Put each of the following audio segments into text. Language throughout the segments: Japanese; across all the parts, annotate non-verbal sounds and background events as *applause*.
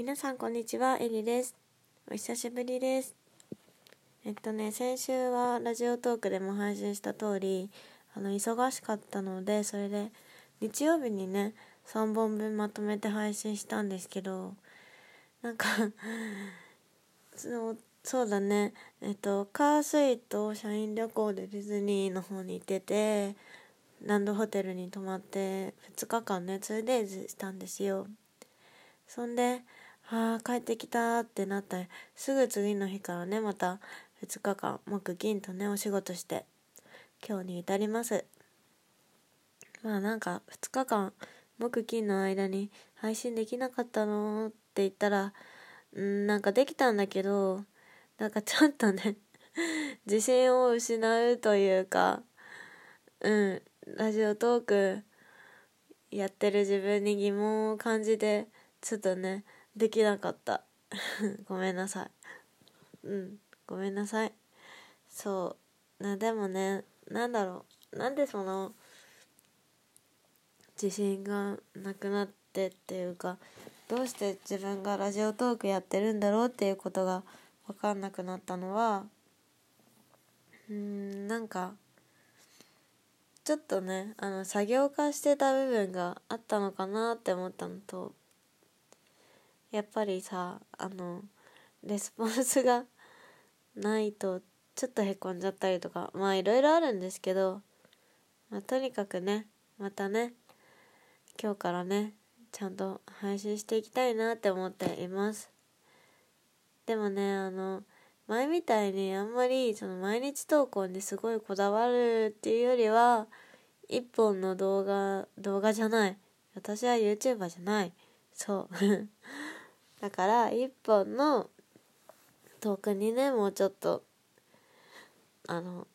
皆さんこんにちは、エリです。お久しぶりです。えっとね、先週はラジオトークでも配信した通り、あの、忙しかったので、それで日曜日にね、3本分まとめて配信したんですけど、なんかそ、そうだね、えっと、カースイと社員旅行でディズニーの方に行ってて、ランドホテルに泊まって2日間ね 2days したんですよそんでああ帰ってきたってなったすぐ次の日からねまた2日間木金とねお仕事して。今日に至ります。まあなんか2日間木金の間に配信できなかったのって言ったらうんなんかできたんだけどなんかちょっとね *laughs* 自信を失うというかうんラジオトークやってる自分に疑問を感じてちょっとねできなかった。*laughs* ごめんなさい。うん。ごめんなさい。そう。なでもねなんだろう。なんでその自信がなくなってっていうかどうして自分がラジオトークやってるんだろうっていうことが分かんなくなったのはうんなんかちょっとねあの作業化してた部分があったのかなって思ったのとやっぱりさあのレスポンスが *laughs* ないとちょっとへこんじゃったりとかまあいろいろあるんですけど、まあ、とにかくねまたね今日からねちゃんと配信していきたいなって思っています。でもねあの前みたいにあんまりその毎日投稿にすごいこだわるっていうよりは一本の動画動画じゃない。私は YouTuber じゃない。そう。だから一本のトークにねもうちょっとあの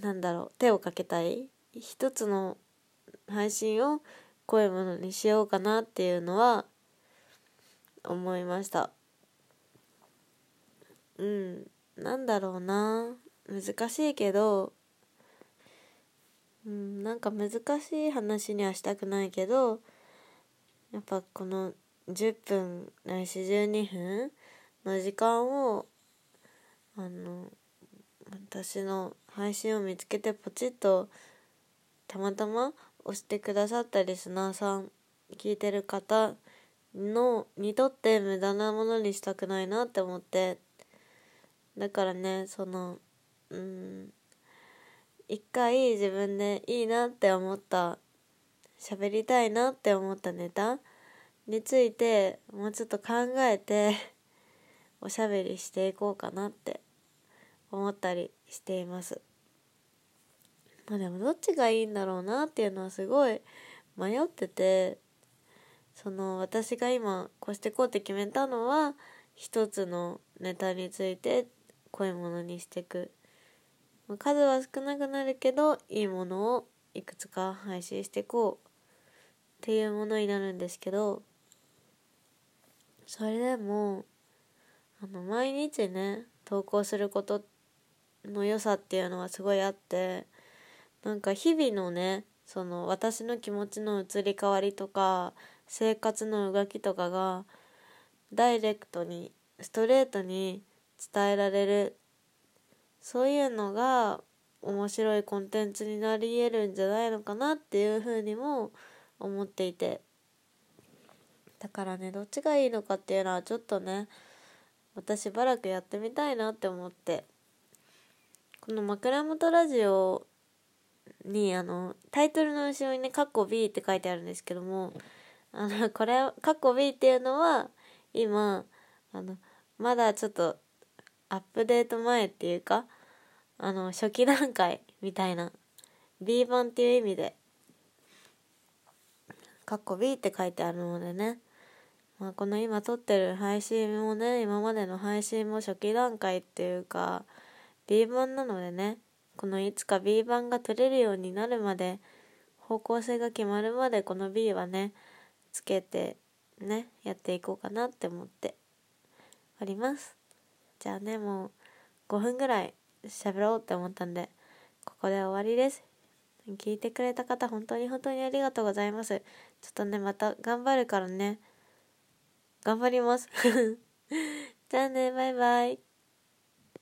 なんだろう手をかけたい一つの配信をこういものにしようかなっていうのは思いました。うんなんだろうな難しいけどうんなんか難しい話にはしたくないけどやっぱこの10分ないし12分の時間をあの私の配信を見つけてポチッとたまたま押してくださったリスナーさん。聞いてる方のにとって無駄なものにしたくないなって思って。だからねそのうん一回自分でいいなって思った喋りたいなって思ったネタについてもうちょっと考えて *laughs* おしゃべりしていこうかなって思ったりしています。まあでもどっちがいいんだろうなっていうのはすごい迷っててその私が今こうしてこうって決めたのは一つのネタについてこういものにしていく、まあ、数は少なくなるけどいいものをいくつか配信していこうっていうものになるんですけどそれでもあの毎日ね投稿することの良さっていうのはすごいあってなんか日々のねその私の気持ちの移り変わりとか生活の動きとかがダイレクトにストレートに伝えられる。そういうのが面白いコンテンツになり得るんじゃないのかなっていうふうにも思っていて。だからねどっちがいいのかっていうのはちょっとね私しばらくやってみたいなって思って。この枕元ラジオにあのタイトルの後ろにね「カッコ B」って書いてあるんですけどもあのこれ「カッコ B」っていうのは今あのまだちょっとアップデート前っていうかあの初期段階みたいな B 版っていう意味でカッコ B って書いてあるのでね。まあ、この今撮ってる配信もね今までの配信も初期段階っていうか B 版なのでね。このいつか B 版が取れるようになるまで方向性が決まるまでこの B はねつけてねやっていこうかなって思っております。じゃあねもう5分ぐらい喋ろうって思ったんでここで終わりです。聞いてくれた方本当に本当にありがとうございます。ちょっとねまた頑張るからね。頑張ります。*laughs* じゃあねバイバイ。